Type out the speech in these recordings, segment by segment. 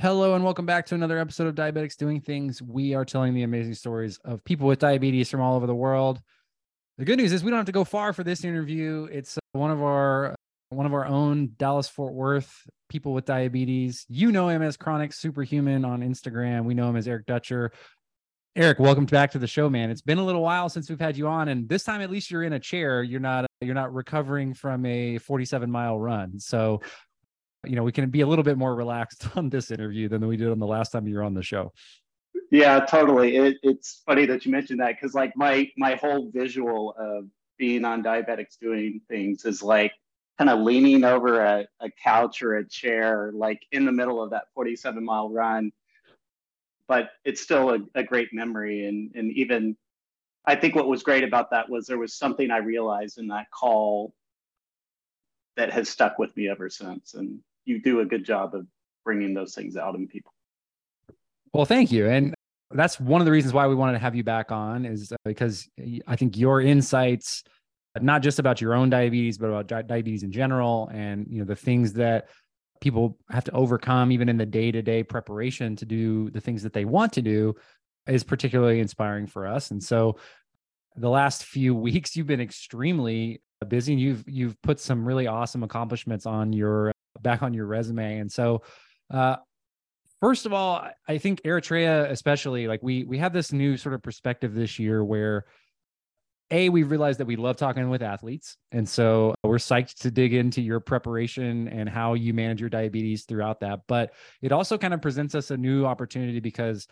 Hello and welcome back to another episode of Diabetics Doing Things. We are telling the amazing stories of people with diabetes from all over the world. The good news is we don't have to go far for this interview. It's uh, one of our one of our own Dallas Fort Worth people with diabetes. You know him as Chronic Superhuman on Instagram. We know him as Eric Dutcher. Eric, welcome back to the show, man. It's been a little while since we've had you on, and this time at least you're in a chair. You're not you're not recovering from a 47 mile run. So you know, we can be a little bit more relaxed on this interview than we did on the last time you were on the show. Yeah, totally. It, it's funny that you mentioned that because like my my whole visual of being on diabetics doing things is like kind of leaning over a, a couch or a chair, like in the middle of that 47 mile run. But it's still a, a great memory. And, and even I think what was great about that was there was something I realized in that call that has stuck with me ever since. And you do a good job of bringing those things out in people. Well, thank you. And that's one of the reasons why we wanted to have you back on is uh, because I think your insights, not just about your own diabetes, but about diabetes in general, and you know the things that people have to overcome, even in the day-to-day preparation to do the things that they want to do, is particularly inspiring for us. And so, the last few weeks, you've been extremely busy. And you've you've put some really awesome accomplishments on your back on your resume. And so, uh, first of all, I think Eritrea, especially, like we we have this new sort of perspective this year where a we've realized that we love talking with athletes. And so we're psyched to dig into your preparation and how you manage your diabetes throughout that. But it also kind of presents us a new opportunity because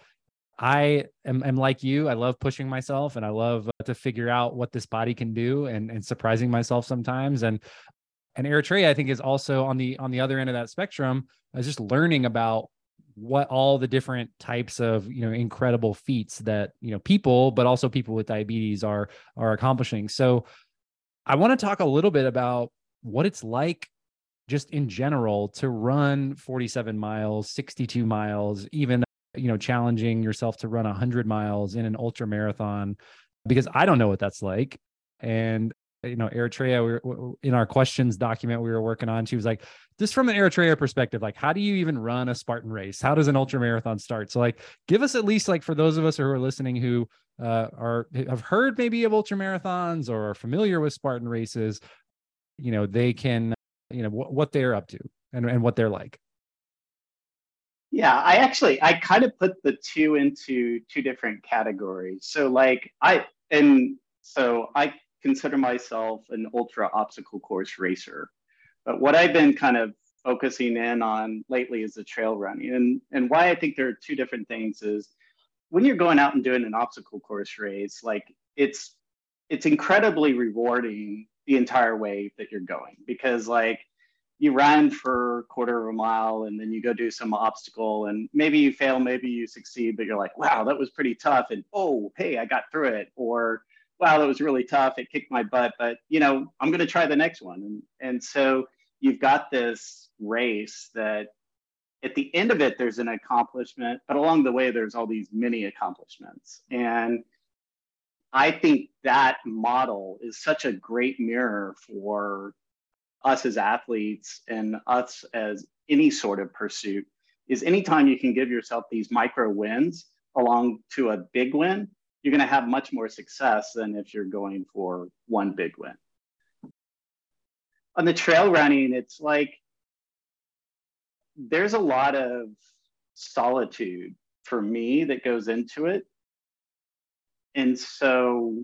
i am, am like you. I love pushing myself and i love uh, to figure out what this body can do and, and surprising myself sometimes. And and Eritrea, I think, is also on the on the other end of that spectrum, is just learning about what all the different types of you know incredible feats that you know people, but also people with diabetes are are accomplishing. So, I want to talk a little bit about what it's like just in general to run 47 miles 62 miles even you know challenging yourself to run 100 miles in an ultra marathon because i don't know what that's like and you know eritrea we were, in our questions document we were working on she was like just from an eritrea perspective like how do you even run a spartan race? How does an ultra marathon start? So like give us at least like for those of us who are listening who uh, are have heard maybe of ultra marathons or are familiar with spartan races you know they can you know what they're up to and, and what they're like. Yeah i actually i kind of put the two into two different categories. So like i and so i consider myself an ultra obstacle course racer. But what I've been kind of focusing in on lately is the trail running. And, and why I think there are two different things is when you're going out and doing an obstacle course race, like it's it's incredibly rewarding the entire way that you're going because like you run for a quarter of a mile and then you go do some obstacle and maybe you fail maybe you succeed but you're like wow that was pretty tough and oh hey i got through it or wow, that was really tough. It kicked my butt, but you know, I'm going to try the next one. And, and so you've got this race that at the end of it, there's an accomplishment, but along the way, there's all these mini accomplishments. And I think that model is such a great mirror for us as athletes and us as any sort of pursuit is anytime you can give yourself these micro wins along to a big win you're going to have much more success than if you're going for one big win. On the trail running, it's like there's a lot of solitude for me that goes into it. And so,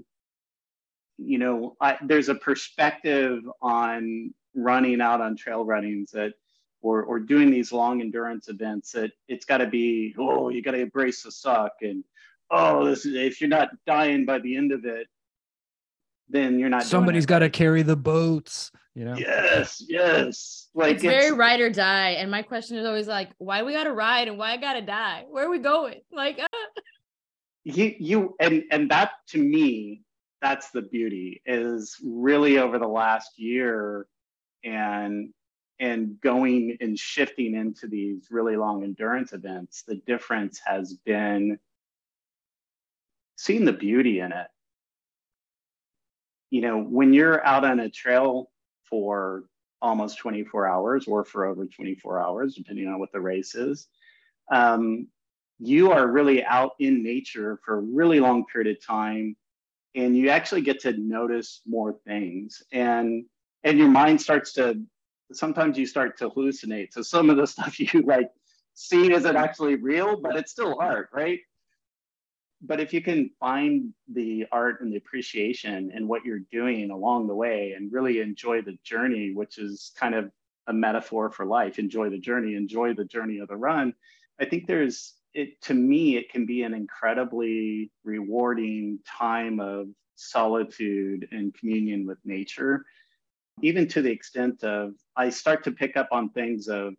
you know, I, there's a perspective on running out on trail runnings that or, or doing these long endurance events that it's got to be oh you got to embrace the suck and oh, this is, if you're not dying by the end of it, then you're not. Somebody's got to carry the boats. You know. Yes, yes. Like it's, it's, very ride or die, and my question is always like, why we got to ride and why I got to die? Where are we going? Like. Uh... You you and and that to me, that's the beauty is really over the last year, and and going and shifting into these really long endurance events, the difference has been seeing the beauty in it. You know, when you're out on a trail for almost 24 hours or for over 24 hours, depending on what the race is, um, you are really out in nature for a really long period of time and you actually get to notice more things and and your mind starts to sometimes you start to hallucinate so some of the stuff you like see isn't actually real but it's still art right but if you can find the art and the appreciation and what you're doing along the way and really enjoy the journey which is kind of a metaphor for life enjoy the journey enjoy the journey of the run i think there's it to me it can be an incredibly rewarding time of solitude and communion with nature. Even to the extent of i start to pick up on things of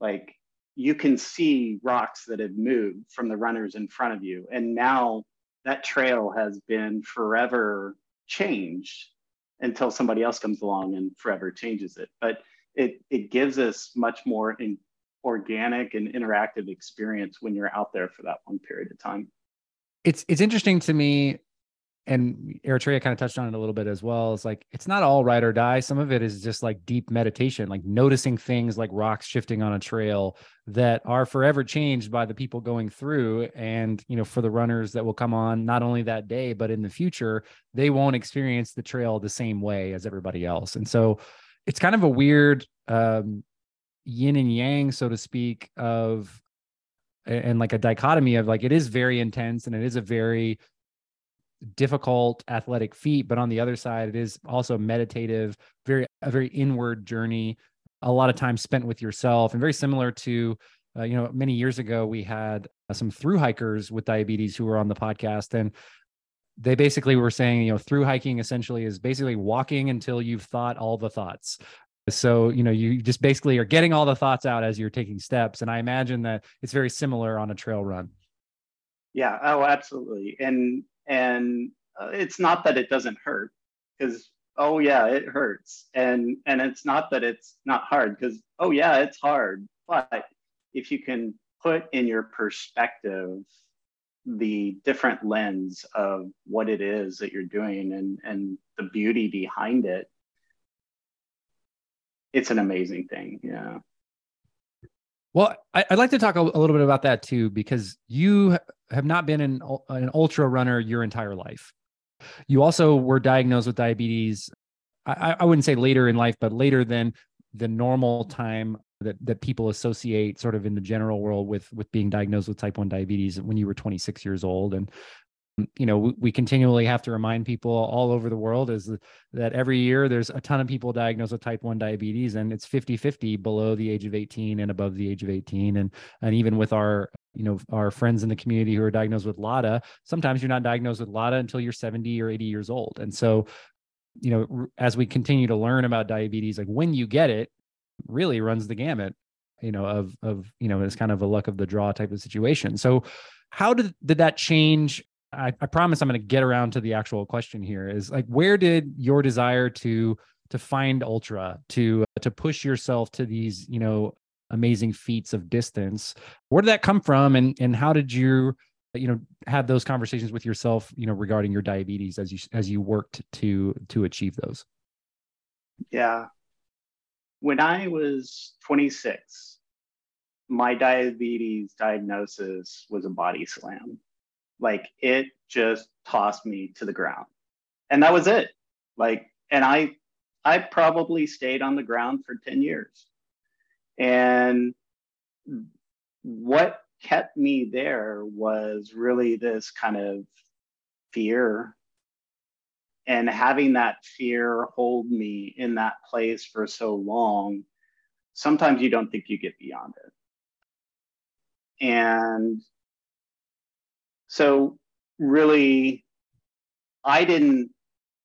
like you can see rocks that have moved from the runners in front of you and now that trail has been forever changed until somebody else comes along and forever changes it but it, it gives us much more in, organic and interactive experience when you're out there for that one period of time. It's it's interesting to me, and Eritrea kind of touched on it a little bit as well. It's like it's not all ride or die. Some of it is just like deep meditation, like noticing things like rocks shifting on a trail that are forever changed by the people going through. And you know, for the runners that will come on not only that day, but in the future, they won't experience the trail the same way as everybody else. And so it's kind of a weird um, yin and yang, so to speak, of and like a dichotomy of like it is very intense and it is a very difficult athletic feat, but on the other side, it is also meditative, very a very inward journey, a lot of time spent with yourself, and very similar to uh, you know many years ago we had uh, some through hikers with diabetes who were on the podcast and they basically were saying you know through hiking essentially is basically walking until you've thought all the thoughts so, you know, you just basically are getting all the thoughts out as you're taking steps. And I imagine that it's very similar on a trail run. Yeah. Oh, absolutely. And, and uh, it's not that it doesn't hurt because, oh, yeah, it hurts. And, and it's not that it's not hard because, oh, yeah, it's hard. But if you can put in your perspective the different lens of what it is that you're doing and, and the beauty behind it, it's an amazing thing. Yeah. Well, I, would like to talk a, little bit about that too, because you have not been an, an ultra runner your entire life. You also were diagnosed with diabetes. I, I wouldn't say later in life, but later than the normal time that, that people associate sort of in the general world with with being diagnosed with type 1 diabetes when you were 26 years old and you know we, we, continually have to remind people all over the world is that every year there's a ton of people diagnosed with type 1 diabetes and it's 50-50 below the age of 18 and above the age of 18 and and even with our you know our friends in the community who are diagnosed with LADA sometimes you're not diagnosed with LADA until you're 70 or 80 years old. And so you know as we continue to learn about diabetes like when you get it really runs the gamut you know of of you know it's kind of a luck of the draw type of situation. So how did did that change I, I promise I'm going to get around to the actual question here is like where did your desire to to find ultra to uh, to push yourself to these you know amazing feats of distance where did that come from? And and how did you you know have those conversations with yourself you know regarding your diabetes as you as you worked to to achieve those? Yeah. When i was 26 my diabetes diagnosis was a body slam like it just tossed me to the ground. And that was it. Like, and I I probably stayed on the ground for 10 years. And what kept me there was really this kind of fear and having that fear hold me in that place for so long sometimes you don't think you get beyond it and so really, I didn't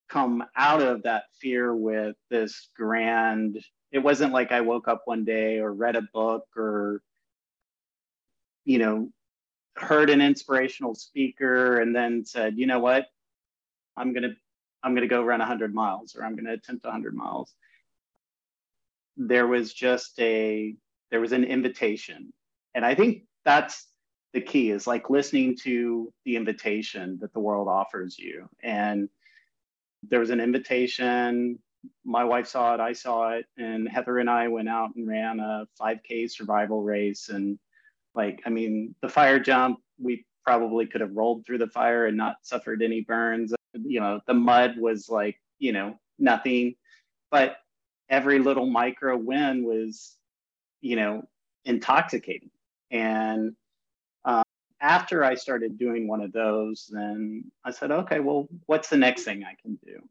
come out of that fear with this grand, it wasn't like I woke up one day or read a book or, you know, heard an inspirational speaker and then said, you know what, I'm going to, I'm going to go run 100 miles or I'm going to attempt 100 miles. There was just a, there was an invitation. And I think that's the key is like listening to the invitation that the world offers you. And there was an invitation. My wife saw it, I saw it, and Heather and I went out and ran a 5K survival race. And Like, I mean, the fire jump, we probably could have rolled through the fire and not suffered any burns. You know, the mud was like, you know, nothing. But every little micro win was, you know, intoxicating. And after I started doing one of those, then I said, okay, well, what's the next thing I can do?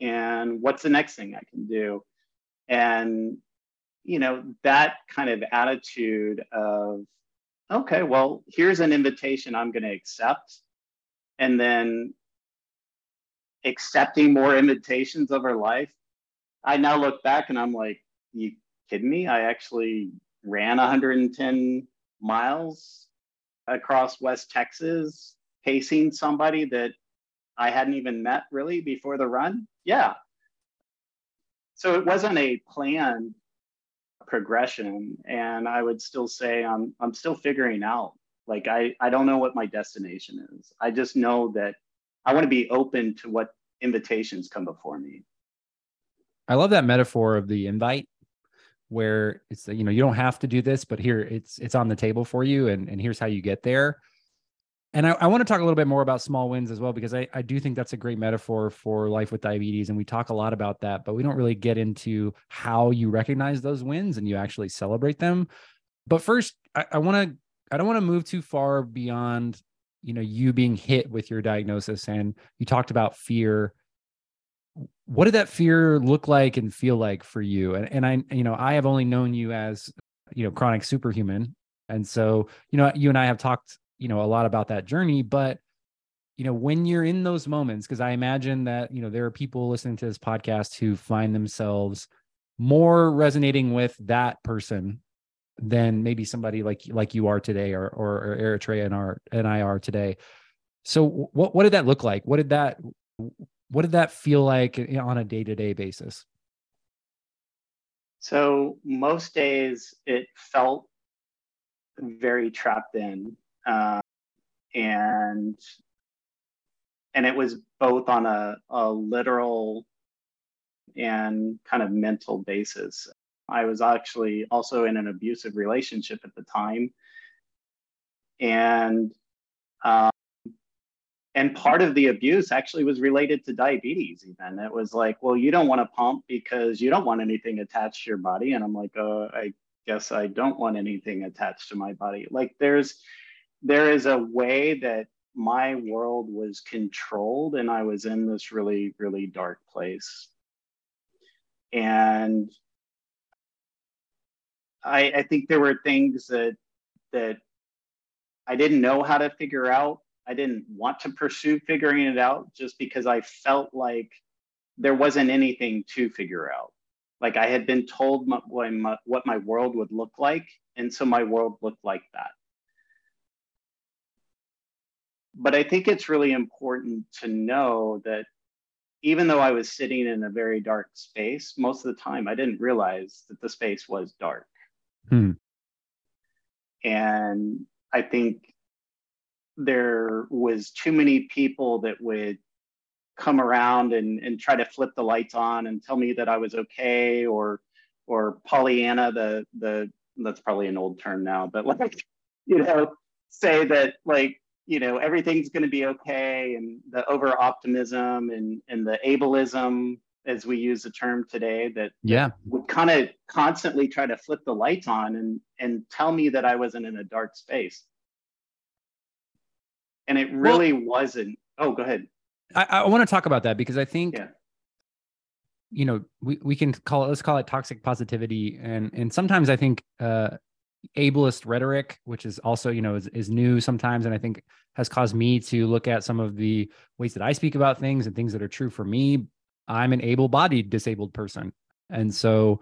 And what's the next thing I can do? And, you know, that kind of attitude of, okay, well, here's an invitation I'm going to accept. And then accepting more invitations over life. I now look back and I'm like, you kidding me? I actually ran 110 miles across West Texas, pacing somebody that I hadn't even met really before the run. Yeah. So it wasn't a planned progression. And I would still say I'm I'm still figuring out. Like I, I don't know what my destination is. I just know that I want to be open to what invitations come before me. I love that metaphor of the invite where it's you know you don't have to do this but here it's it's on the table for you and and here's how you get there. And I, I, want to talk a little bit more about small wins as well because I, I do think that's a great metaphor for life with diabetes and we talk a lot about that but we don't really get into how you recognize those wins and you actually celebrate them. But first i want to i don't want to move too far beyond you know you being hit with your diagnosis and you talked about fear what did that fear look like and feel like for you? And, and i you know i have only known you as you know chronic superhuman. And so you know you and i have talked you know a lot about that journey but you know when you're in those moments because i imagine that you know there are people listening to this podcast who find themselves more resonating with that person than maybe somebody like like you are today or or, or eritrea and our and i are today. So what what did that look like? What did that what did that feel like on a day-to-day basis? So most days it felt very trapped in uh, and and it was both on a, a literal and kind of mental basis. I was actually also in an abusive relationship at the time and um, and part of the abuse actually was related to diabetes even. It was like well you don't want to pump because you don't want anything attached to your body. And i'm like oh i guess i don't want anything attached to my body. Like there's there is a way that my world was controlled and i was in this really really dark place. And i i think there were things that that i didn't know how to figure out I didn't want to pursue figuring it out just because I felt like there wasn't anything to figure out. Like I had been told my, my, what my world would look like, and so my world looked like that. But I think it's really important to know that even though I was sitting in a very dark space, most of the time I didn't realize that the space was dark. Hmm. And I think there was too many people that would come around and, and try to flip the lights on and tell me that I was okay or or Pollyanna the the that's probably an old term now but like you know say that like you know everything's going to be okay and the over optimism and and the ableism as we use the term today that yeah. would kind of constantly try to flip the lights on and and tell me that I wasn't in a dark space and it really well, wasn't. Oh, go ahead. I, I want to talk about that because I think, yeah. you know, we, we can call it, let's call it toxic positivity. And, and sometimes I think, uh, ableist rhetoric, which is also, you know, is, is new sometimes. And I think has caused me to look at some of the ways that I speak about things and things that are true for me. I'm an able bodied disabled person. And so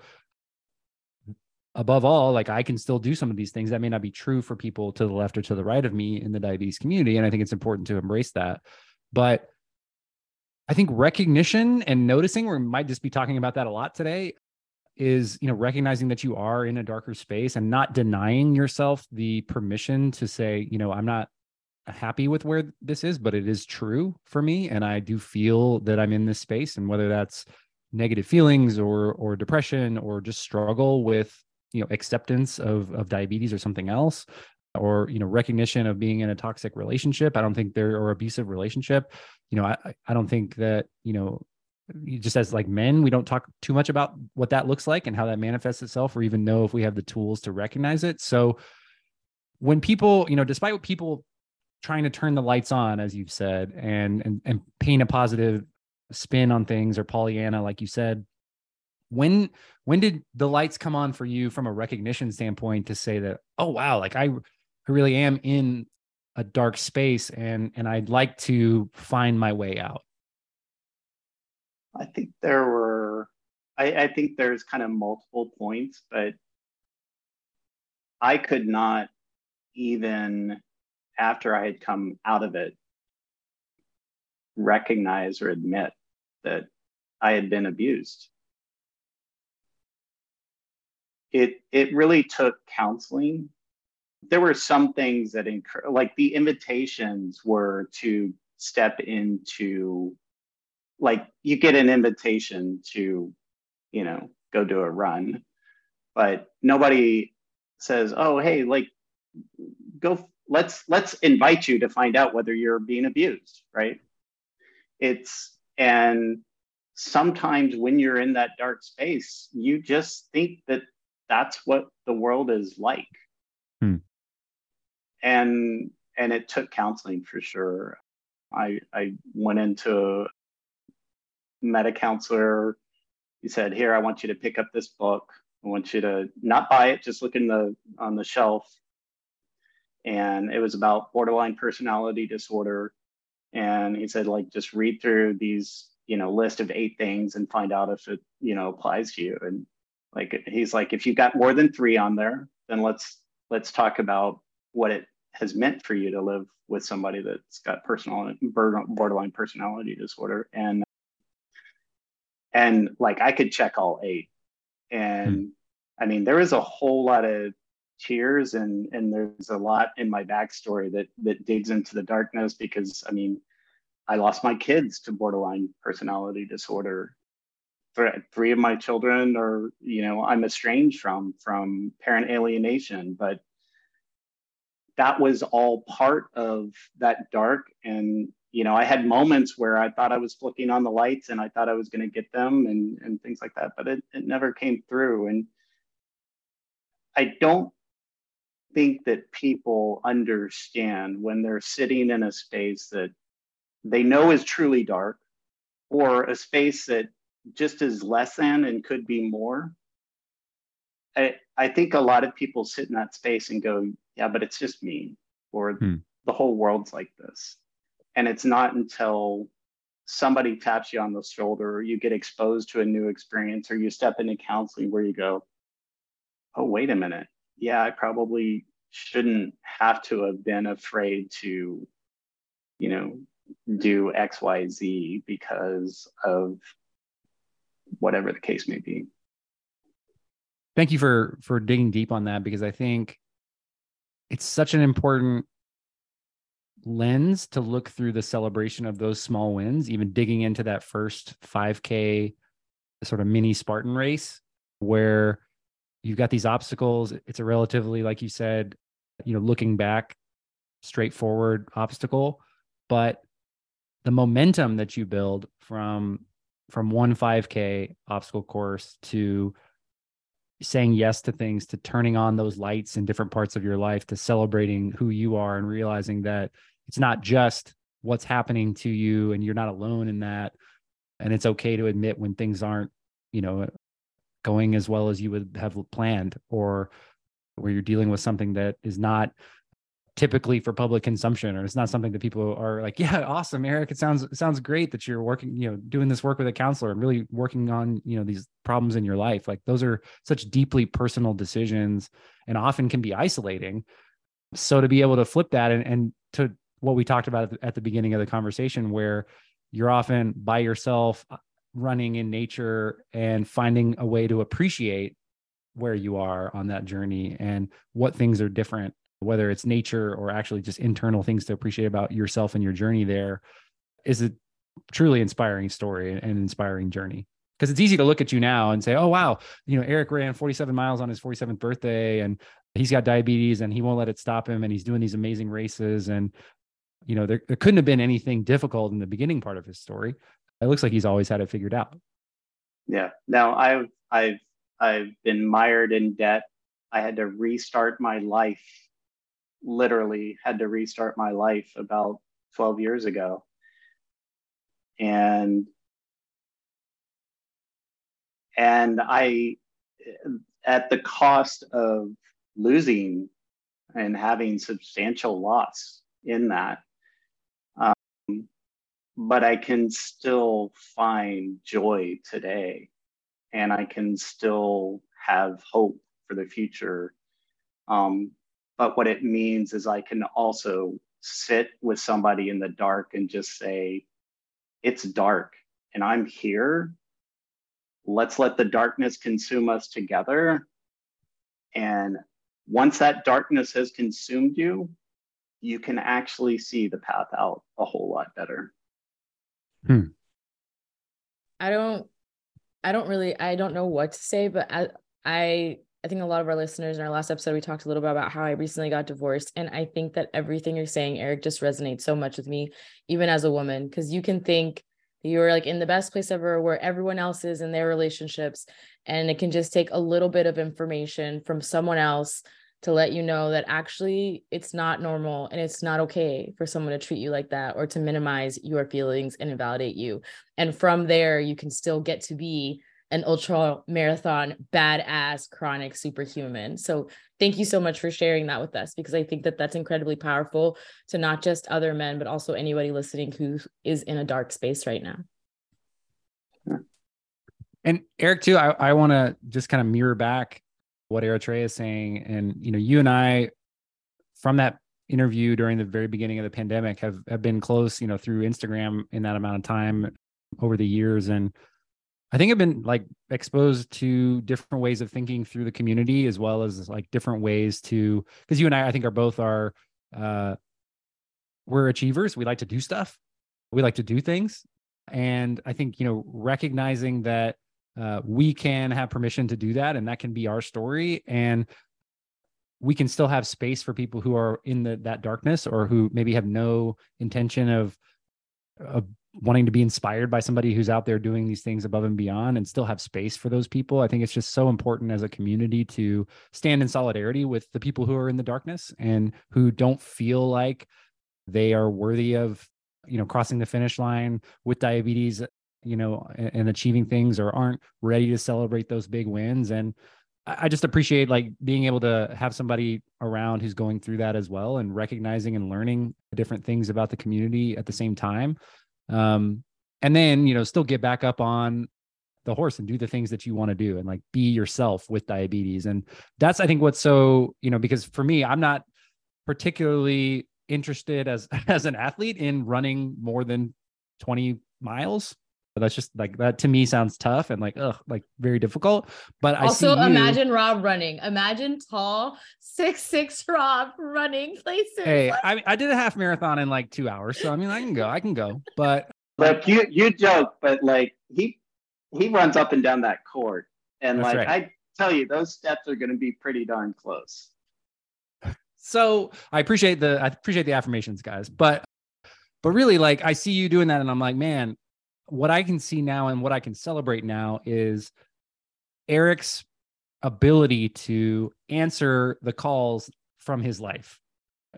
above all, like I can still do some of these things that may not be true for people to the left or to the right of me in the diabetes community. And I think it's important to embrace that. But I think recognition and noticing, we might just be talking about that a lot today, is you know recognizing that you are in a darker space and not denying yourself the permission to say, you know, I'm not happy with where this is, but it is true for me, and I do feel that I'm in this space, and whether that's negative feelings or or depression or just struggle with you know acceptance of of diabetes or something else or you know recognition of being in a toxic relationship. I don't think there or abusive relationship. You know i i don't think that you know just as like men we don't talk too much about what that looks like and how that manifests itself or even know if we have the tools to recognize it. So when people you know despite what people trying to turn the lights on as you've said and and, and paint a positive spin on things or pollyanna like you said when when did the lights come on for you from a recognition standpoint to say that oh wow like i, I really am in a dark space and and i'd like to find my way out? I think there were i, I think there's kind of multiple points but i could not even after i had come out of it recognize or admit that i had been abused it it really took counseling. There were some things that incur like the invitations were to step into like you get an invitation to you know go do a run but nobody says oh hey like go let's let's invite you to find out whether you're being abused right? It's and sometimes when you're in that dark space you just think that that's what the world is like. Hmm. And and it took counseling for sure. I I went into met a counselor. He said, "Here, I want you to pick up this book. I want you to not buy it, just look in the on the shelf." And it was about borderline personality disorder. And he said, like, just read through these, you know, list of eight things and find out if it, you know, applies to you. And like he's like, if you've got more than three on there, then let's let's talk about what it has meant for you to live with somebody that's got personal borderline personality disorder and and like i could check all eight and hmm. i mean there is a whole lot of tears and and there's a lot in my backstory that that digs into the darkness because i mean i lost my kids to borderline personality disorder three of my children are you know i'm estranged from from parent alienation but that was all part of that dark. And you know i had moments where i thought i was flicking on the lights and i thought i was going to get them and and things like that but it, it never came through. And i don't think that people understand when they're sitting in a space that they know is truly dark or a space that just as less than and could be more. I, I think a lot of people sit in that space and go, yeah, but it's just me, or hmm. the whole world's like this. And it's not until somebody taps you on the shoulder or you get exposed to a new experience or you step into counseling where you go, oh, wait a minute. Yeah, I probably shouldn't have to have been afraid to, you know, do XYZ because of whatever the case may be. Thank you for for digging deep on that because I think it's such an important lens to look through the celebration of those small wins, even digging into that first 5K sort of mini Spartan race where you've got these obstacles. It's a relatively, like you said, you know, looking back, straightforward obstacle, but the momentum that you build from from one 5K obstacle course to saying yes to things, to turning on those lights in different parts of your life, to celebrating who you are and realizing that it's not just what's happening to you and you're not alone in that. And it's okay to admit when things aren't, you know, going as well as you would have planned or where you're dealing with something that is not typically for public consumption or it's not something that people are like yeah awesome eric it sounds it sounds great that you're working you know doing this work with a counselor and really working on you know these problems in your life. Like those are such deeply personal decisions and often can be isolating. So to be able to flip that and, and to what we talked about at the beginning of the conversation where you're often by yourself uh, running in nature and finding a way to appreciate where you are on that journey and what things are different whether it's nature or actually just internal things to appreciate about yourself and your journey there is a truly inspiring story and inspiring journey. Because it's easy to look at you now and say oh wow you know eric ran 47 miles on his 47th birthday and he's got diabetes and he won't let it stop him and he's doing these amazing races. And you know there, there couldn't have been anything difficult in the beginning part of his story. It looks like he's always had it figured out. Yeah. Now i've i've i've been mired in debt. I had to restart my life literally had to restart my life about 12 years ago and and i at the cost of losing and having substantial loss in that. Um, but I can still find joy today and I can still have hope for the future. Um, but what it means is I can also sit with somebody in the dark and just say, it's dark and I'm here. Let's let the darkness consume us together. And once that darkness has consumed you, you can actually see the path out a whole lot better. Hmm. I don't I don't really I don't know what to say, but I I I think a lot of our listeners in our last episode we talked a little bit about how I recently got divorced and I think that everything you're saying Eric just resonates so much with me even as a woman because you can think you're like in the best place ever where everyone else is in their relationships and it can just take a little bit of information from someone else to let you know that actually it's not normal and it's not okay for someone to treat you like that or to minimize your feelings and invalidate you. And from there you can still get to be an ultra marathon badass chronic superhuman. So thank you so much for sharing that with us because i think that that's incredibly powerful to not just other men but also anybody listening who is in a dark space right now. And eric too i, I want to just kind of mirror back what eritrea is saying. And you know you and i from that interview during the very beginning of the pandemic have, have been close you know through instagram in that amount of time over the years. And I think I've been like exposed to different ways of thinking through the community as well as like different ways to because you and I I think are both are uh we're achievers. We like to do stuff. We like to do things. And I think, you know, recognizing that uh, we can have permission to do that and that can be our story and we can still have space for people who are in the that darkness or who maybe have no intention of of wanting to be inspired by somebody who's out there doing these things above and beyond and still have space for those people. I think it's just so important as a community to stand in solidarity with the people who are in the darkness and who don't feel like they are worthy of, you know, crossing the finish line with diabetes, you know, and, and achieving things or aren't ready to celebrate those big wins. And I just appreciate like being able to have somebody around who's going through that as well and recognizing and learning different things about the community at the same time um, and then you know still get back up on the horse and do the things that you want to do and like be yourself with diabetes. And that's i think what's so you know because for me i'm not particularly interested as as an athlete in running more than 20 miles that's just like that to me sounds tough and like ugh, like very difficult. But I also I imagine Rob running. Imagine tall six six Rob running places. Hey, I I did a half marathon in like two hours, so I mean I can go, I can go. But like you you joke, but like he he runs up and down that court, and like right. I tell you, those steps are going to be pretty darn close. So I appreciate the I appreciate the affirmations, guys, but but really like I see you doing that, and I'm like, man, what I can see now and what I can celebrate now is Eric's ability to answer the calls from his life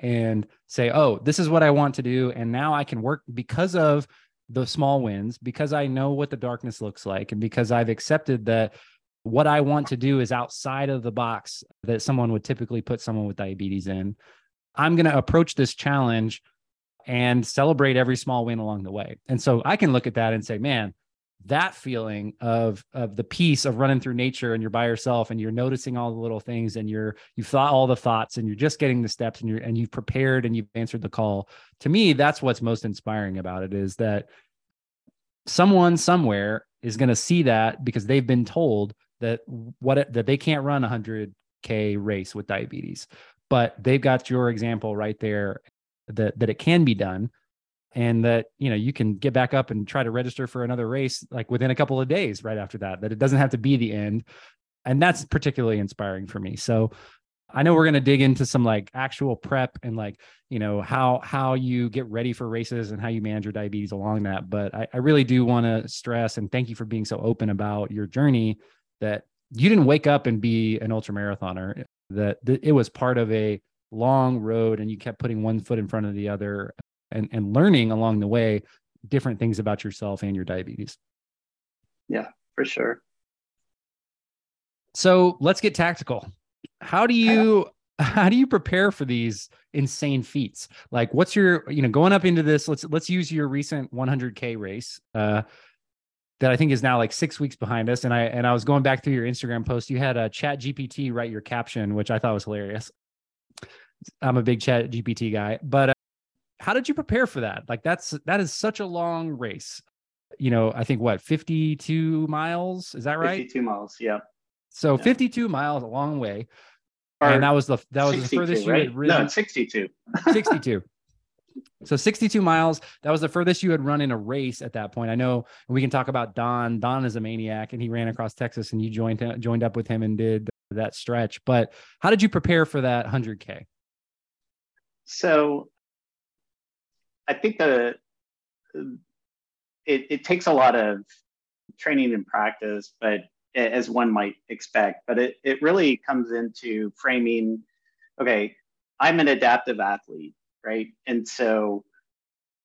and say, oh, this is what I want to do. And now I can work because of the small wins, because I know what the darkness looks like, and because I've accepted that what I want to do is outside of the box that someone would typically put someone with diabetes in. I'm going to approach this challenge and celebrate every small win along the way. And so I can look at that and say, man, that feeling of of the peace of running through nature and you're by yourself and you're noticing all the little things and you're you've thought all the thoughts and you're just getting the steps and you're and you've prepared and you've answered the call. To me, that's what's most inspiring about it is that someone somewhere is going to see that because they've been told that what that they can't run a 100k race with diabetes but they've got your example right there that that it can be done and that you know you can get back up and try to register for another race like within a couple of days right after that that it doesn't have to be the end and that's particularly inspiring for me so I know we're going to dig into some like actual prep and like, you know, how, how you get ready for races and how you manage your diabetes along that. But I, I really do want to stress and thank you for being so open about your journey that you didn't wake up and be an ultra marathoner, that, that it was part of a long road and you kept putting one foot in front of the other and, and learning along the way different things about yourself and your diabetes. Yeah, for sure. So let's get tactical. How do you how do you prepare for these insane feats? Like what's your, you know, going up into this, let's let's use your recent 100k race. Uh that I think is now like six weeks behind us. And I and I was going back through your Instagram post. You had a chat GPT write your caption, which I thought was hilarious. I'm a big chat GPT guy, but uh, how did you prepare for that? Like that's that is such a long race. You know, I think what 52 miles is that right? 52 miles, yeah. So yeah. 52 miles, a long way. Or and that was the that was the furthest right? you had ridden. No, 62. 62. So 62 miles. That was the furthest you had run in a race at that point. I know we can talk about Don. Don is a maniac, and he ran across Texas, and you joined joined up with him and did that stretch. But how did you prepare for that 100k? So, I think the it, it takes a lot of training and practice, but as one might expect. But it, it really comes into framing okay, I'm an adaptive athlete, right? And so,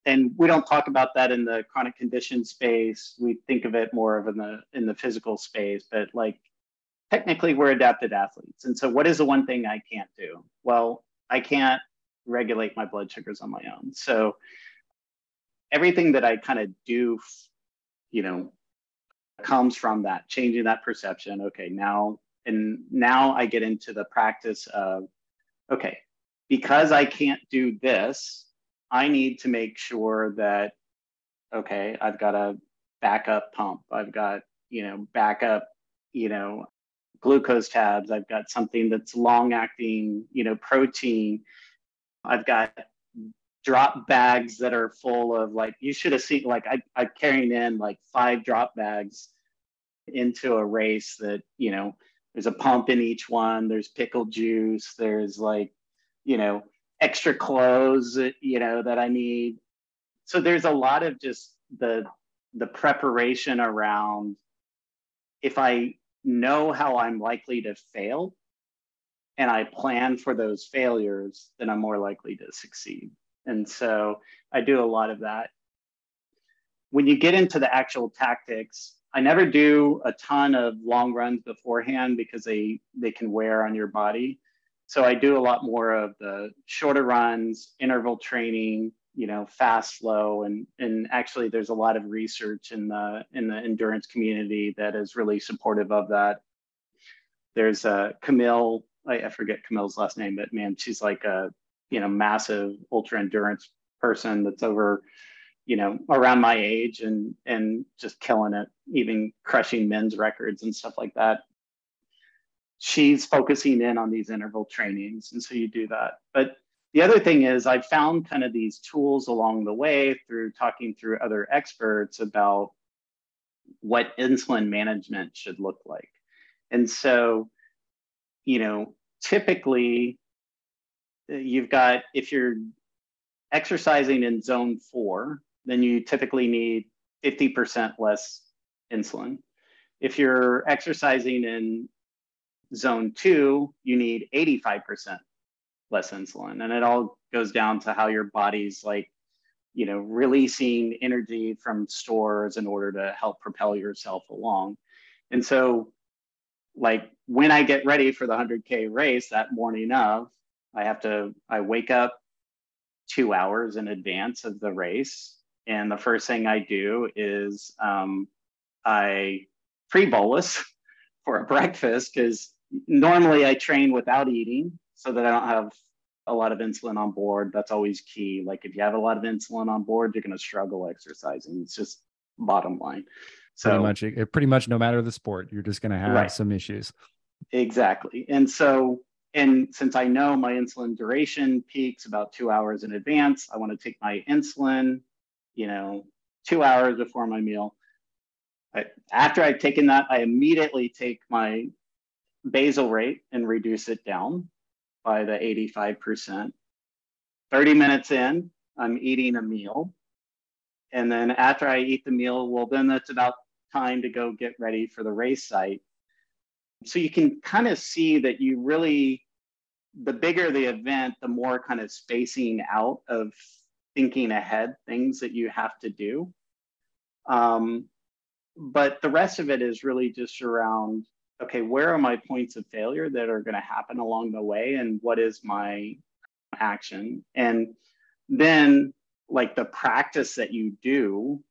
and we don't talk about that in the chronic condition space. We think of it more of in the in the physical space, but like technically we're adapted athletes. And so what is the one thing I can't do? Well, I can't regulate my blood sugars on my own. So everything that I kind of do, you know, comes from that changing that perception okay now and now i get into the practice of okay because i can't do this i need to make sure that okay i've got a backup pump i've got you know backup you know glucose tabs i've got something that's long acting you know protein i've got drop bags that are full of like you should have seen like I, I'm carrying in like five drop bags into a race that you know there's a pump in each one there's pickled juice there's like you know extra clothes you know that I need. So there's a lot of just the the preparation around if I know how I'm likely to fail and I plan for those failures, then I'm more likely to succeed. And so I do a lot of that. When you get into the actual tactics, I never do a ton of long runs beforehand because they they can wear on your body. So I do a lot more of the shorter runs, interval training, you know, fast, slow, and and actually there's a lot of research in the in the endurance community that is really supportive of that. There's uh, Camille, I, I forget Camille's last name, but man, she's like a you know massive ultra endurance person that's over you know around my age and and just killing it even crushing men's records and stuff like that. She's focusing in on these interval trainings and so you do that. But the other thing is i found kind of these tools along the way through talking through other experts about what insulin management should look like. And so you know typically uh, you've got if you're exercising in zone four, then you typically need 50% less insulin. If you're exercising in zone two, you need 85% less insulin. And it all goes down to how your body's like, you know, releasing energy from stores in order to help propel yourself along. And so, like, when I get ready for the 100K race that morning of, I have to, I wake up two hours in advance of the race. And the first thing I do is um, I pre bolus for a breakfast because normally I train without eating so that I don't have a lot of insulin on board. That's always key. Like if you have a lot of insulin on board, you're going to struggle exercising. It's just bottom line. So pretty much, pretty much no matter the sport, you're just going to have right. some issues. Exactly. And so and since I know my insulin duration peaks about two hours in advance, I want to take my insulin, you know, two hours before my meal. After I've taken that, I immediately take my basal rate and reduce it down. by the 85%. 30 minutes in, I'm eating a meal. And then after I eat the meal, well, then it's about time to go get ready for the race site. So you can kind of see that you really, the bigger the event, the more kind of spacing out of thinking ahead things that you have to do. Um, but the rest of it is really just around okay, where are my points of failure that are going to happen along the way, and what is my action? And then, like the practice that you do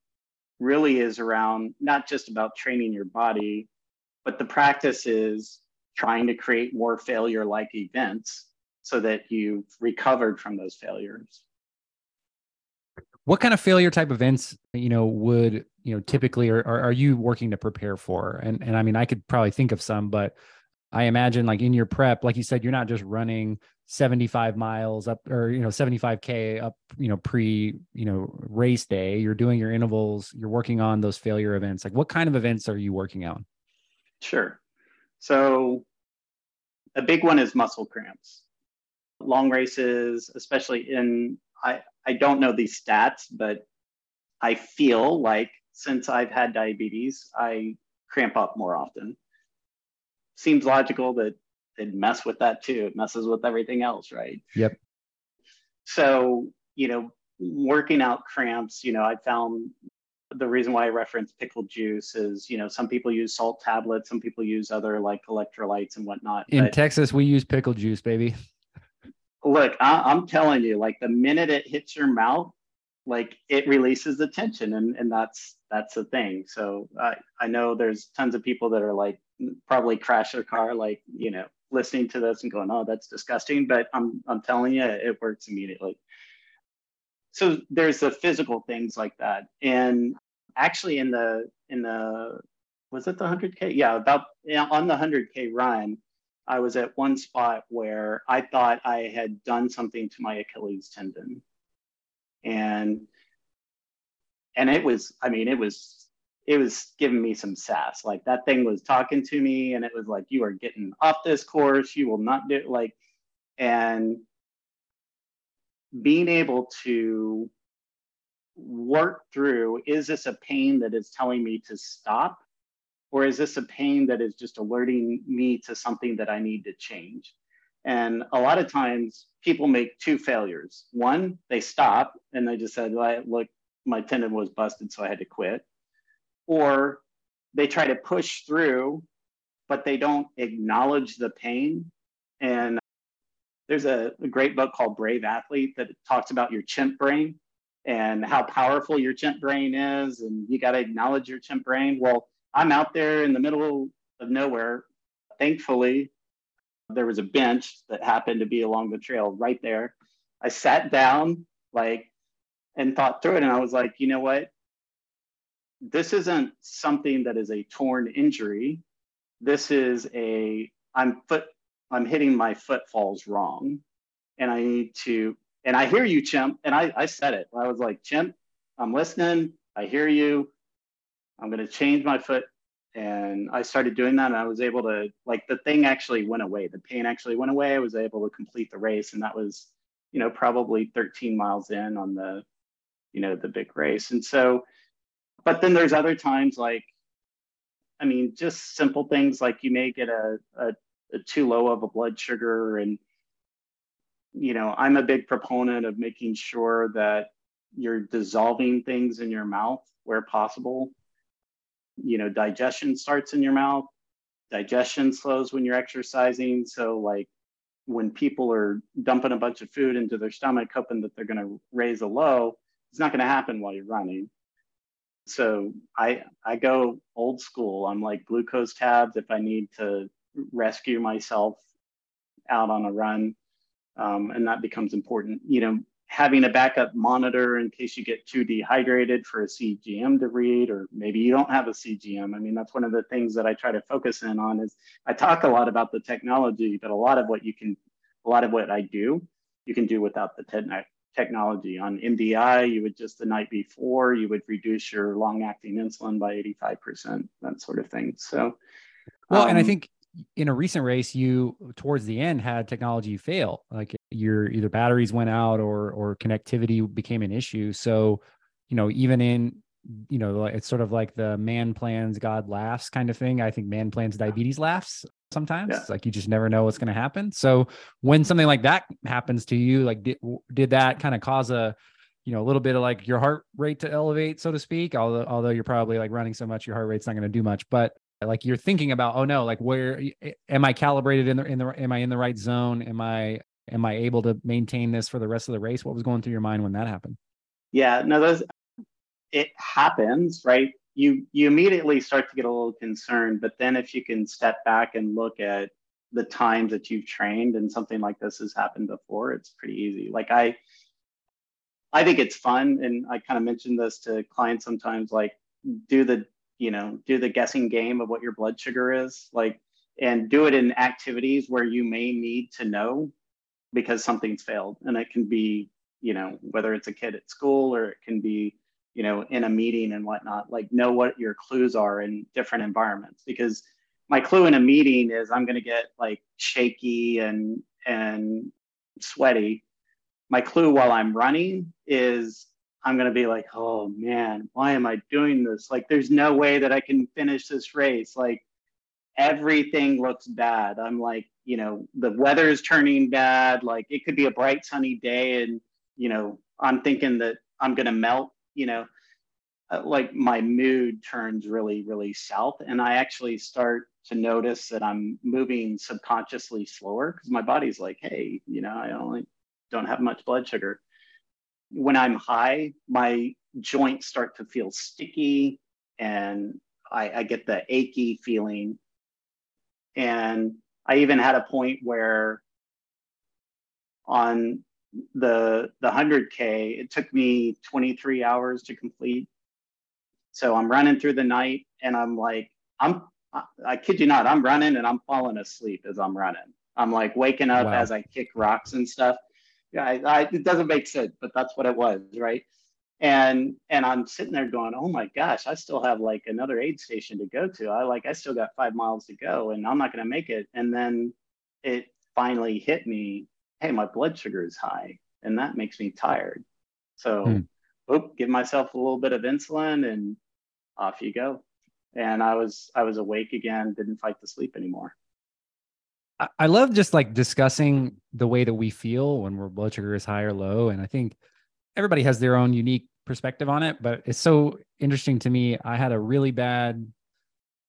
really is around not just about training your body, but the practice is trying to create more failure like events so that you've recovered from those failures. What kind of failure type events you know would you know typically are, are, you working to prepare for? And and i mean i could probably think of some but i imagine like in your prep like you said you're not just running 75 miles up or you know 75k up you know pre you know race day. You're doing your intervals. You're working on those failure events. Like what kind of events are you working on sure so a big one is muscle cramps long races especially in I, I don't know these stats, but I feel like since I've had diabetes, I cramp up more often. Seems logical that it mess with that too. It messes with everything else, right? Yep. So, you know, working out cramps, you know, I found the reason why I reference pickle juice is, you know, some people use salt tablets, some people use other like electrolytes and whatnot. In but, Texas, we use pickle juice, baby look, I, am telling you, like the minute it hits your mouth, like it releases the tension, and and that's that's the thing. So I I know there's tons of people that are like probably crash their car, like you know, listening to this and going, oh, that's disgusting. But I'm I'm telling you, it works immediately. So there's the physical things like that, and actually in the in the was it the 100k? Yeah, about on the 100k run I was at one spot where I thought I had done something to my Achilles tendon. And and it was, I mean, it was it was giving me some sass. Like that thing was talking to me and it was like, you are getting off this course, you will not do like and being able to work through is this a pain that is telling me to stop or is this a pain that is just alerting me to something that I need to change? And a lot of times people make two failures. One, they stop and they just said, look, my tendon was busted, so I had to quit. Or they try to push through, but they don't acknowledge the pain. And there's a, a great book called Brave Athlete that talks about your chimp brain and how powerful your chimp brain is. And you got to acknowledge your chimp brain. Well, I'm out there in the middle of nowhere. Thankfully, there was a bench that happened to be along the trail right there. I sat down, like, and thought through it. And I was like, you know what? This isn't something that is a torn injury. This is a, I'm foot, I'm hitting my footfalls wrong. And I need to, and I hear you, Chimp. And I, I said it. I was like, Chimp, I'm listening. I hear you. I'm going to change my foot. And I started doing that and I was able to, like, the thing actually went away. The pain actually went away. I was able to complete the race. And that was, you know, probably 13 miles in on the, you know, the big race. And so, but then there's other times like, I mean, just simple things like you may get a, a, a too low of a blood sugar and, you know, I'm a big proponent of making sure that you're dissolving things in your mouth where possible you know, digestion starts in your mouth. Digestion slows when you're exercising. So, like when people are dumping a bunch of food into their stomach, hoping that they're going to raise a low, it's not going to happen while you're running. So I I go old school. I'm like glucose tabs if I need to rescue myself out on a run, um, and that becomes important. You know, having a backup monitor in case you get too dehydrated for a CGM to read, or maybe you don't have a CGM. I mean, that's one of the things that I try to focus in on is I talk a lot about the technology, but a lot of what you can, a lot of what I do, you can do without the te- technology. On MDI, you would just the night before, you would reduce your long acting insulin by 85%, that sort of thing. So, well, um, and I um, think in a recent race, you towards the end had technology fail. Like your either batteries went out or or connectivity became an issue. So, you know, even in you know, it's sort of like the man plans, God laughs kind of thing. I think man plans, diabetes laughs sometimes. Yeah. Like you just never know what's going to happen. So when something like that happens to you, like did, did that kind of cause a, you know, a little bit of like your heart rate to elevate, so to speak, although, although you're probably like running so much, your heart rate's not going to do much, but like you're thinking about, oh no, like where am I calibrated in the, in the, am I in the right zone? Am I, am I able to maintain this for the rest of the race? What was going through your mind when that happened? Yeah, no, those, it happens, right? You you immediately start to get a little concerned, but then if you can step back and look at the times that you've trained and something like this has happened before, it's pretty easy. Like I I think it's fun and I kind of mentioned this to clients sometimes like do the you know do the guessing game of what your blood sugar is like and do it in activities where you may need to know because something's failed and it can be you know whether it's a kid at school or it can be you know, in a meeting and whatnot, like know what your clues are in different environments. Because my clue in a meeting is I'm going to get like shaky and and sweaty. My clue while I'm running is I'm going to be like, oh man, why am I doing this? Like, there's no way that I can finish this race. Like, everything looks bad. I'm like, you know, the weather is turning bad. Like, it could be a bright sunny day, and you know, I'm thinking that I'm going to melt you know, uh, like my mood turns really, really south. And I actually start to notice that I'm moving subconsciously slower because my body's like, hey, you know, I only don't have much blood sugar. When I'm high, my joints start to feel sticky and I, I get the achy feeling. And I even had a point where on the the 100k it took me 23 hours to complete so i'm running through the night and i'm like i'm I, I kid you not i'm running and i'm falling asleep as i'm running i'm like waking up wow. as i kick rocks and stuff yeah I, I, it doesn't make sense but that's what it was right and and i'm sitting there going oh my gosh i still have like another aid station to go to i like i still got five miles to go and i'm not going to make it and then it finally hit me hey, my blood sugar is high and that makes me tired. So, mm. oop, give myself a little bit of insulin and off you go. And I was I was awake again, didn't fight the sleep anymore. I love just like discussing the way that we feel when our blood sugar is high or low. And I think everybody has their own unique perspective on it, but it's so interesting to me. I had a really bad,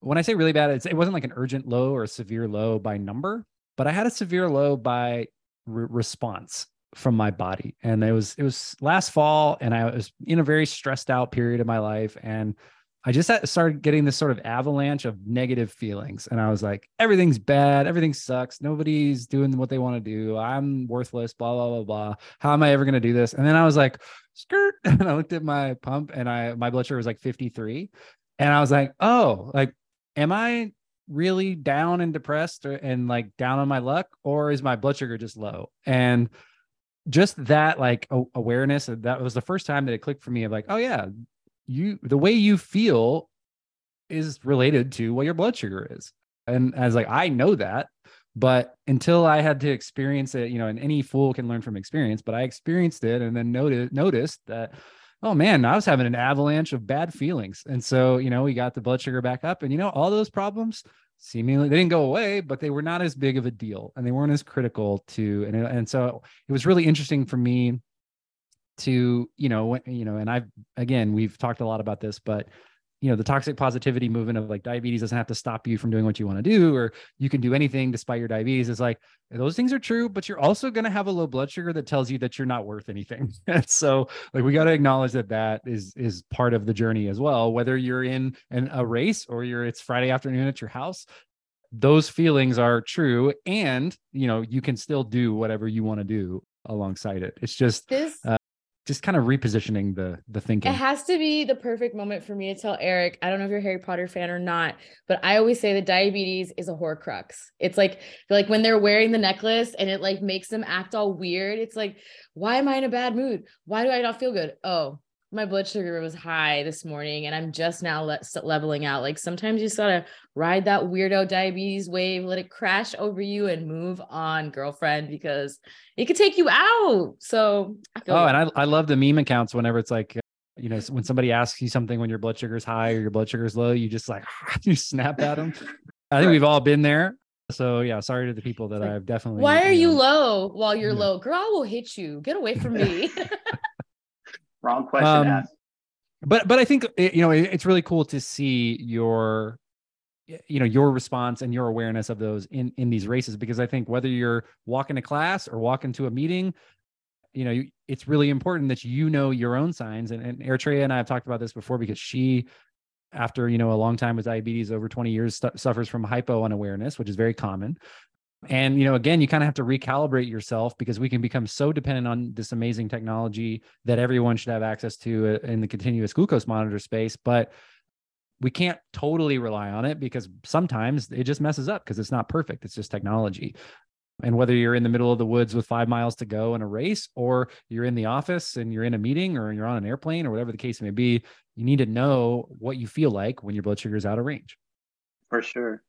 when I say really bad, it wasn't like an urgent low or a severe low by number, but I had a severe low by re- response from my body and it was it was last fall and i was in a very stressed out period of my life and i just started getting this sort of avalanche of negative feelings and i was like everything's bad everything sucks nobody's doing what they want to do i'm worthless blah blah blah blah how am i ever going to do this? And then i was like skirt and i looked at my pump and i my blood sugar was like 53 and i was like oh like am i really down and depressed or, and like down on my luck or is my blood sugar just low? And just that like awareness that was the first time that it clicked for me of like oh yeah you the way you feel is related to what your blood sugar is and I was like I know that but until I had to experience it you know and any fool can learn from experience but I experienced it and then noticed noticed that oh man, I was having an avalanche of bad feelings. And so, you know, we got the blood sugar back up and, you know, all those problems seemingly they didn't go away, but they were not as big of a deal and they weren't as critical to, and, and so it was really interesting for me to, you know, you know, and I've, again, we've talked a lot about this, but you know the toxic positivity movement of like diabetes doesn't have to stop you from doing what you want to do or you can do anything despite your diabetes. Is like those things are true but you're also going to have a low blood sugar that tells you that you're not worth anything. So like we got to acknowledge that that is is part of the journey as well. Whether you're in an, a race or you're it's friday afternoon at your house those feelings are true and you know you can still do whatever you want to do alongside it. It's just this uh, just kind of repositioning the the thinking. It has to be the perfect moment for me to tell Eric. I don't know if you're a Harry Potter fan or not, but I always say that diabetes is a horcrux. It's like like when they're wearing the necklace and it like makes them act all weird. It's like, why am I in a bad mood? Why do I not feel good? Oh, my blood sugar was high this morning and I'm just now le- leveling out. Like sometimes you just gotta ride that weirdo diabetes wave, let it crash over you and move on, girlfriend, because it could take you out. So oh, and I, I love the meme accounts whenever it's like, you know, when somebody asks you something when your blood sugar is high or your blood sugar is low, you just like, you snap at them. I think we've all been there. So yeah, sorry to the people that I've definitely. Why are you, know, you low while you're yeah. low? Girl, I will hit you. Get away from me. Wrong question um, asked. But but I think you know it's really cool to see your you know your response and your awareness of those in in these races because I think whether you're walking to class or walking to a meeting, you know it's really important that you know your own signs and, and Eritrea and I have talked about this before because she after you know a long time with diabetes over 20 years st- suffers from hypo unawareness which is very common and you know again you kind of have to recalibrate yourself because we can become so dependent on this amazing technology that everyone should have access to uh, in the continuous glucose monitor space but we can't totally rely on it because sometimes it just messes up because it's not perfect it's just technology. And whether you're in the middle of the woods with five miles to go in a race or you're in the office and you're in a meeting or you're on an airplane or whatever the case may be you need to know what you feel like when your blood sugar is out of range. For sure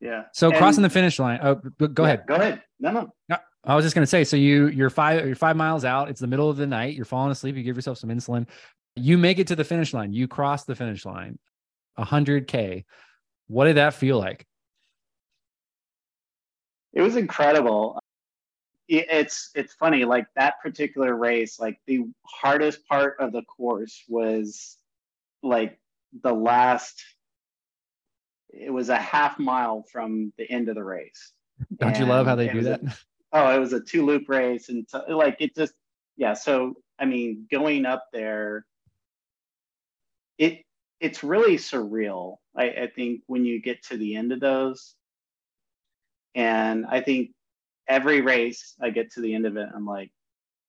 yeah. So and, crossing the finish line. Oh, go yeah, ahead. Go ahead. No, no. No, I was just gonna say. So you you're five you're five miles out. It's the middle of the night. You're falling asleep. You give yourself some insulin. You make it to the finish line. You cross the finish line. hundred k. What did that feel like? It was incredible. It's it's funny. Like that particular race, like the hardest part of the course was like the last it was a half mile from the end of the race. Don't and you love how they do that? A, oh, it was a two loop race. And so, like, it just, yeah. So, I mean, going up there, it, it's really surreal. I, I think when you get to the end of those, and I think every race I get to the end of it, I'm like,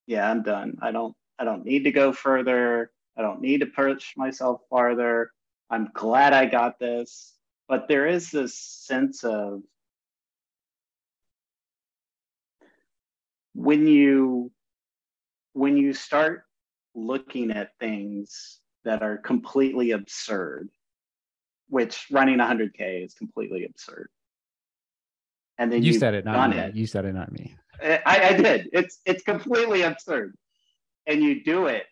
yeah, I'm done. I don't, I don't need to go further. I don't need to push myself farther. I'm glad I got this but there is this sense of when you when you start looking at things that are completely absurd which running 100k is completely absurd. And then you said it not me. It. you said it not me. I, I did. It's it's completely absurd. And you do it.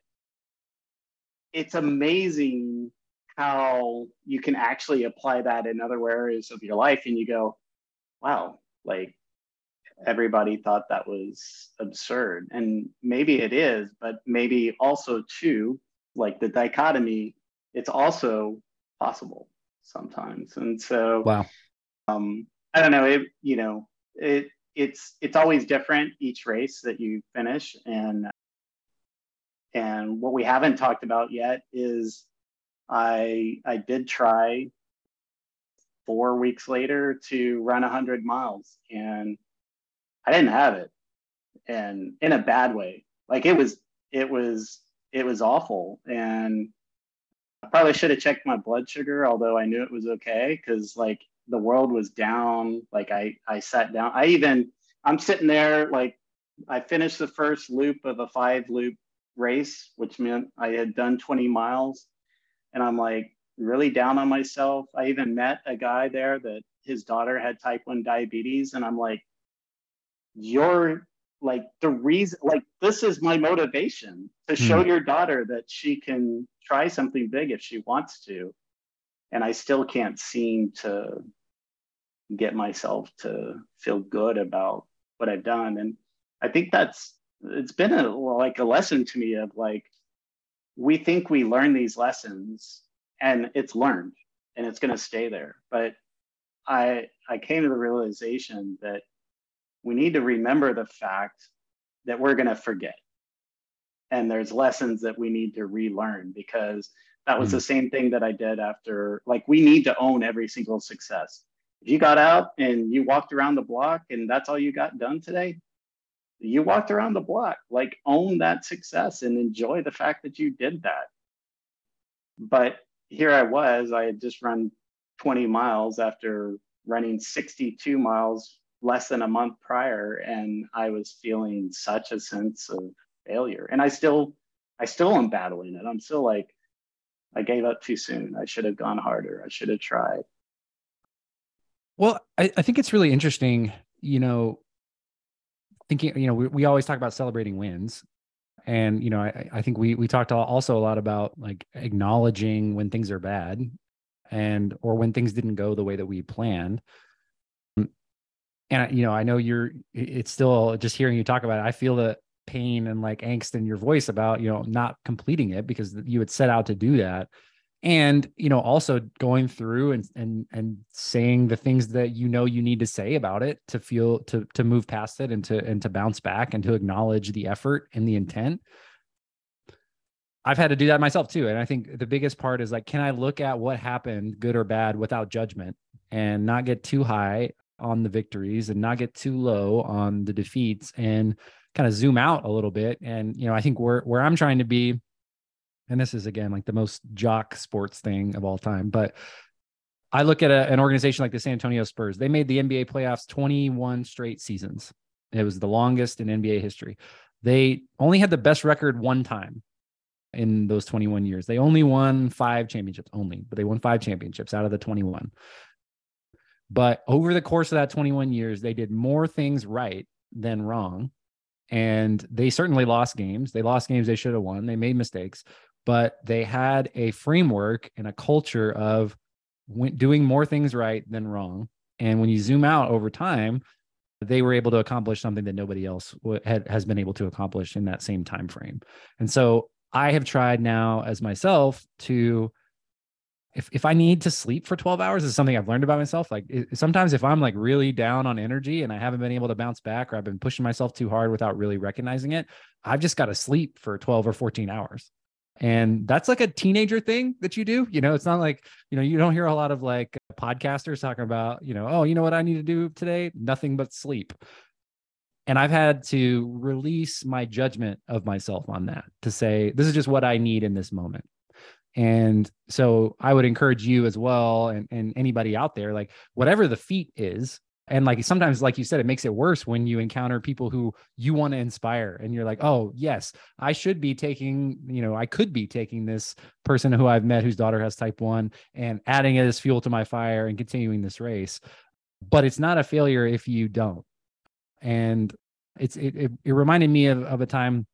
It's amazing how you can actually apply that in other areas of your life and you go wow like everybody thought that was absurd. And maybe it is but maybe also too like the dichotomy it's also possible sometimes. And so wow. um i don't know it you know it it's it's always different each race that you finish and and what we haven't talked about yet is I I did try four weeks later to run 100 miles and I didn't have it. And in a bad way. Like it was it was it was awful and I probably should have checked my blood sugar although I knew it was okay cuz like the world was down. Like I I sat down. I even I'm sitting there like I finished the first loop of a five loop race which meant I had done 20 miles and I'm like really down on myself. I even met a guy there that his daughter had type 1 diabetes, and I'm like, you're like the reason, like, this is my motivation to show mm. your daughter that she can try something big if she wants to. And I still can't seem to get myself to feel good about what I've done. And I think that's, it's been a, like a lesson to me of like, we think we learn these lessons and it's learned and it's going to stay there. But i i came to the realization that we need to remember the fact that we're going to forget. And there's lessons that we need to relearn because that was mm. the same thing that i did after like we need to own every single success. If you got out and you walked around the block and that's all you got done today you walked around the block like own that success and enjoy the fact that you did that but here i was i had just run 20 miles after running 62 miles less than a month prior and i was feeling such a sense of failure and i still I still am battling it. I'm still like, I gave up too soon. I should have gone harder. I should have tried. Well, I, I think it's really interesting, you know, thinking, you know, we, we always talk about celebrating wins. And, you know, I, I think we we talked also a lot about like acknowledging when things are bad and or when things didn't go the way that we planned. And you know, I know you're it's still just hearing you talk about it, I feel the pain and like angst in your voice about, you know, not completing it because you had set out to do that and you know also going through and and and saying the things that you know you need to say about it to feel to to move past it and to and to bounce back and to acknowledge the effort and the intent. I've had to do that myself too. And i think the biggest part is like can i look at what happened good or bad without judgment and not get too high on the victories and not get too low on the defeats and kind of zoom out a little bit? And you know i think where where i'm trying to be and this is again like the most jock sports thing of all time, but I look at a, an organization like the San Antonio Spurs. They made the NBA playoffs 21 straight seasons. It was the longest in NBA history. They only had the best record one time in those 21 years. They only won five championships, only, but they won five championships out of the 21. But over the course of that 21 years, they did more things right than wrong. And they certainly lost games. They lost games they should have won. They made mistakes but they had a framework and a culture of doing more things right than wrong. And when you zoom out over time, they were able to accomplish something that nobody else had, has been able to accomplish in that same time frame. And so I have tried now as myself to if if I need to sleep for 12 hours is something I've learned about myself. Like it, sometimes if I'm like really down on energy and I haven't been able to bounce back or I've been pushing myself too hard without really recognizing it, I've just got to sleep for 12 or 14 hours and that's like a teenager thing that you do you know? It's not like you know you don't hear a lot of like podcasters talking about you know oh you know what i need to do today? Nothing but sleep. And i've had to release my judgment of myself on that to say this is just what i need in this moment. And so i would encourage you as well and, and anybody out there like whatever the feat is and like sometimes like you said it makes it worse when you encounter people who you want to inspire and you're like oh yes i should be taking you know i could be taking this person who i've met whose daughter has type 1 and adding it as fuel to my fire and continuing this race. But it's not a failure if you don't. And it's it, it, it reminded me of, of a time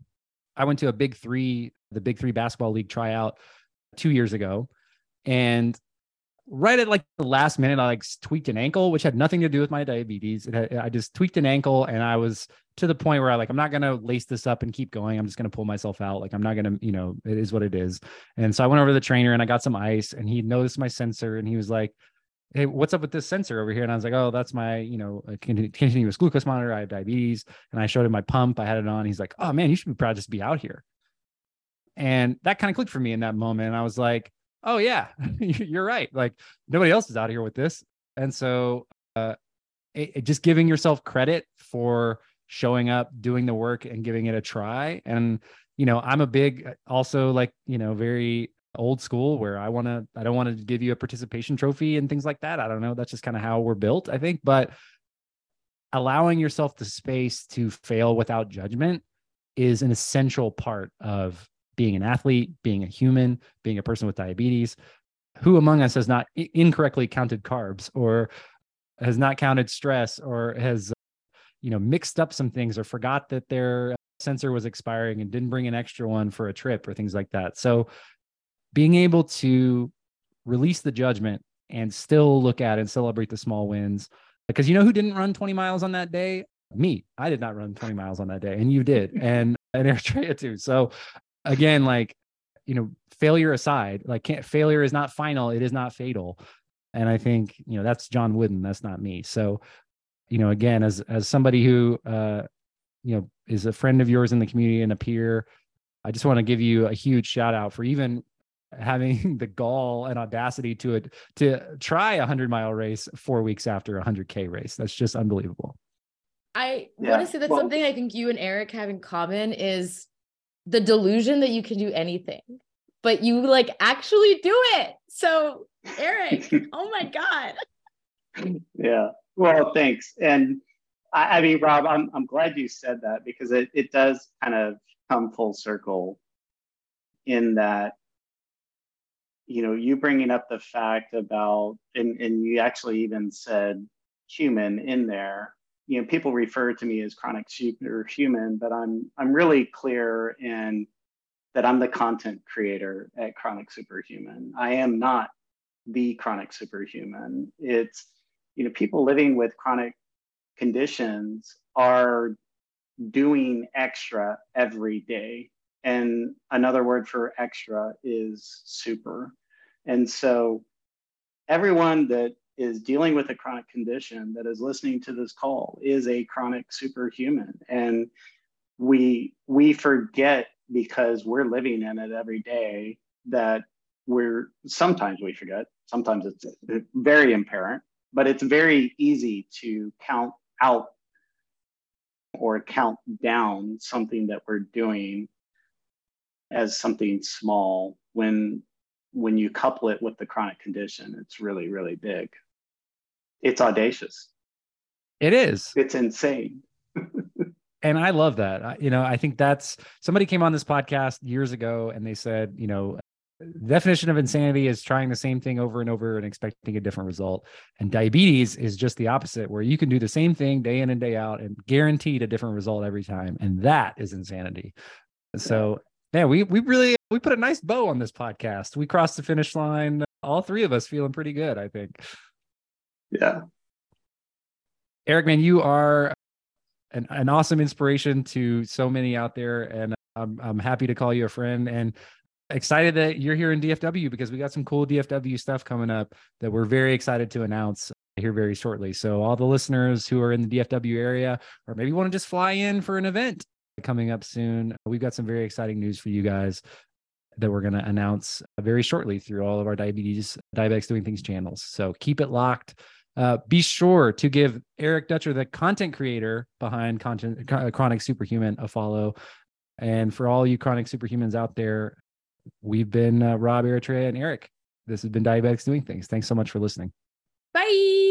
i went to a big three the big three basketball league tryout two years ago. And right at like the last minute, I like tweaked an ankle, which had nothing to do with my diabetes. Had, I just tweaked an ankle and I was to the point where I like, I'm not going to lace this up and keep going. I'm just going to pull myself out. Like, I'm not going to, you know, it is what it is. And so I went over to the trainer and I got some ice and he noticed my sensor and he was like, Hey, what's up with this sensor over here? And I was like, Oh, that's my, you know, continuous glucose monitor. I have diabetes. And I showed him my pump. I had it on. He's like, Oh man, you should be proud just to be out here. And that kind of clicked for me in that moment. And I was like, oh yeah you're right like nobody else is out here with this and so uh it, it just giving yourself credit for showing up doing the work and giving it a try and you know i'm a big uh, also like you know very old school where i want to i don't want to give you a participation trophy and things like that i don't know that's just kind of how we're built i think but allowing yourself the space to fail without judgment is an essential part of being an athlete, being a human, being a person with diabetes. Who among us has not incorrectly counted carbs or has not counted stress or has you know mixed up some things or forgot that their sensor was expiring and didn't bring an extra one for a trip or things like that. So being able to release the judgment and still look at and celebrate the small wins because you know who didn't run 20 miles on that day me i did not run 20 miles on that day and you did and and eritrea too so again, like, you know, failure aside, like can't, failure is not final. It is not fatal. And I think, you know, that's John Wooden. That's not me. So, you know, again, as, as somebody who, uh, you know, is a friend of yours in the community and a peer, I just want to give you a huge shout out for even having the gall and audacity to it to try a hundred mile race four weeks after a hundred K race. That's just unbelievable. I yeah. want to say that well, something I think you and Eric have in common is the delusion that you can do anything, but you like actually do it. So, Eric, oh my God. Yeah. Well, thanks. And I, I, mean, Rob, I'm, I'm glad you said that because it, it does kind of come full circle. in that you know you bringing up the fact about and, and you actually even said human in there you know people refer to me as chronic superhuman mm-hmm. but i'm i'm really clear in that i'm the content creator at chronic superhuman. I am not the chronic superhuman. It's you know people living with chronic conditions are doing extra every day. And another word for extra is super. And so everyone that is dealing with a chronic condition that is listening to this call is a chronic superhuman. And we we forget because we're living in it every day that we're sometimes we forget sometimes it's very apparent but it's very easy to count out or count down something that we're doing as something small when when you couple it with the chronic condition it's really really big it's audacious it is it's insane and i love that you know i think that's somebody came on this podcast years ago and they said you know definition of insanity is trying the same thing over and over and expecting a different result. And diabetes is just the opposite, where you can do the same thing day in and day out and guaranteed a different result every time. And that is insanity. So yeah, we we really we put a nice bow on this podcast. We crossed the finish line. All three of us feeling pretty good, I think. Yeah. Eric, man, you are an, an awesome inspiration to so many out there. And I'm I'm happy to call you a friend. And excited that you're here in DFW because we got some cool DFW stuff coming up that we're very excited to announce here very shortly. So all the listeners who are in the DFW area or maybe want to just fly in for an event coming up soon, we've got some very exciting news for you guys that we're going to announce very shortly through all of our diabetes diabetics doing things channels. So keep it locked. Uh, be sure to give Eric Dutcher, the content creator behind content, Chronic Superhuman, a follow. And for all you chronic superhumans out there, we've been uh, Rob, Eritrea, and Eric. This has been Diabetics Doing Things. Thanks so much for listening. Bye.